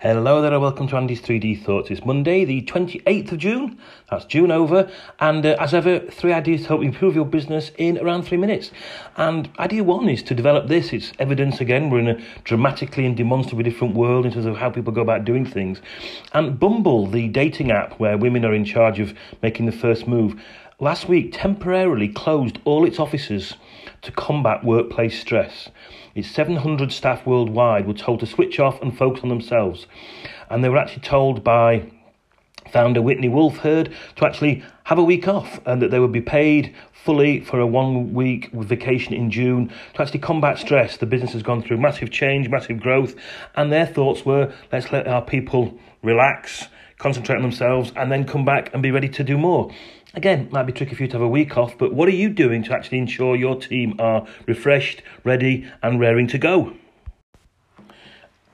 Hello there, and welcome to Andy's 3D Thoughts. It's Monday, the 28th of June. That's June over. And uh, as ever, three ideas to help improve your business in around three minutes. And idea one is to develop this. It's evidence again, we're in a dramatically and demonstrably different world in terms of how people go about doing things. And Bumble, the dating app where women are in charge of making the first move, last week temporarily closed all its offices to combat workplace stress. Its 700 staff worldwide were told to switch off and focus on themselves. And they were actually told by founder Whitney Wolfe Herd to actually have a week off and that they would be paid fully for a one week vacation in June to actually combat stress. The business has gone through massive change, massive growth, and their thoughts were let's let our people relax, concentrate on themselves, and then come back and be ready to do more. Again, might be tricky for you to have a week off, but what are you doing to actually ensure your team are refreshed, ready, and raring to go?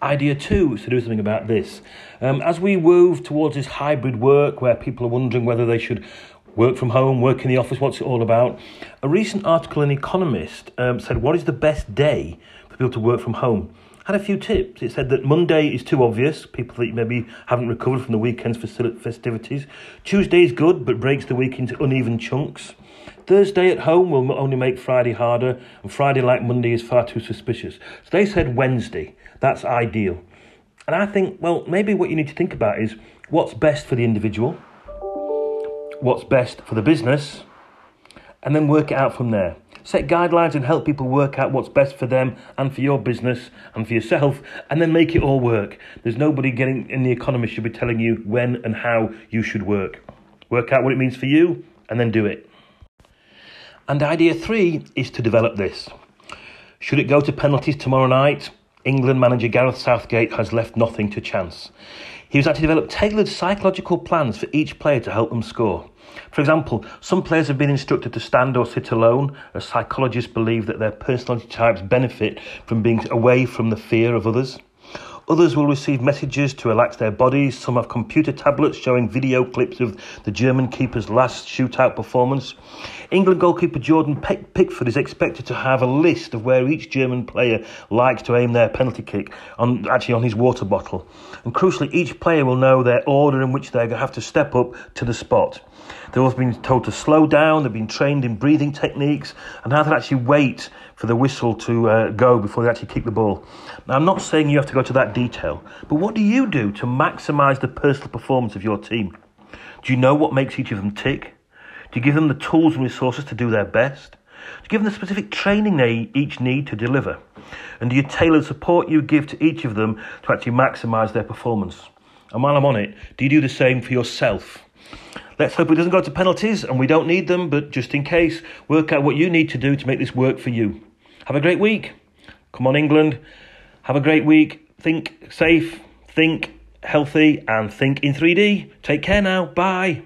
Idea two is to do something about this. Um, as we move towards this hybrid work where people are wondering whether they should work from home, work in the office, what's it all about? A recent article in Economist um, said, What is the best day for people to work from home? had a few tips. It said that Monday is too obvious, people that maybe haven't recovered from the weekend's festivities. Tuesday is good, but breaks the week into uneven chunks. Thursday at home will only make Friday harder, and Friday, like Monday, is far too suspicious. So they said Wednesday. That's ideal. And I think, well, maybe what you need to think about is what's best for the individual, what's best for the business, and then work it out from there set guidelines and help people work out what's best for them and for your business and for yourself, and then make it all work. There's nobody getting in the economy should be telling you when and how you should work. Work out what it means for you and then do it. And idea three is to develop this. Should it go to penalties tomorrow night? England manager Gareth Southgate has left nothing to chance. He was actually developed tailored psychological plans for each player to help them score. For example, some players have been instructed to stand or sit alone, as psychologists believe that their personality types benefit from being away from the fear of others. Others will receive messages to relax their bodies. Some have computer tablets showing video clips of the German keeper's last shootout performance. England goalkeeper Jordan Pickford is expected to have a list of where each German player likes to aim their penalty kick, on actually on his water bottle. And crucially, each player will know their order in which they are going to have to step up to the spot. They've also been told to slow down, they've been trained in breathing techniques and how to actually wait for the whistle to uh, go before they actually kick the ball. Now, I'm not saying you have to go to that detail, but what do you do to maximise the personal performance of your team? Do you know what makes each of them tick? Do you give them the tools and resources to do their best? Do you give them the specific training they each need to deliver? And do you tailor the support you give to each of them to actually maximise their performance? And while I'm on it, do you do the same for yourself? Let's hope it doesn't go to penalties and we don't need them, but just in case, work out what you need to do to make this work for you. Have a great week. Come on, England. Have a great week. Think safe, think healthy, and think in 3D. Take care now. Bye.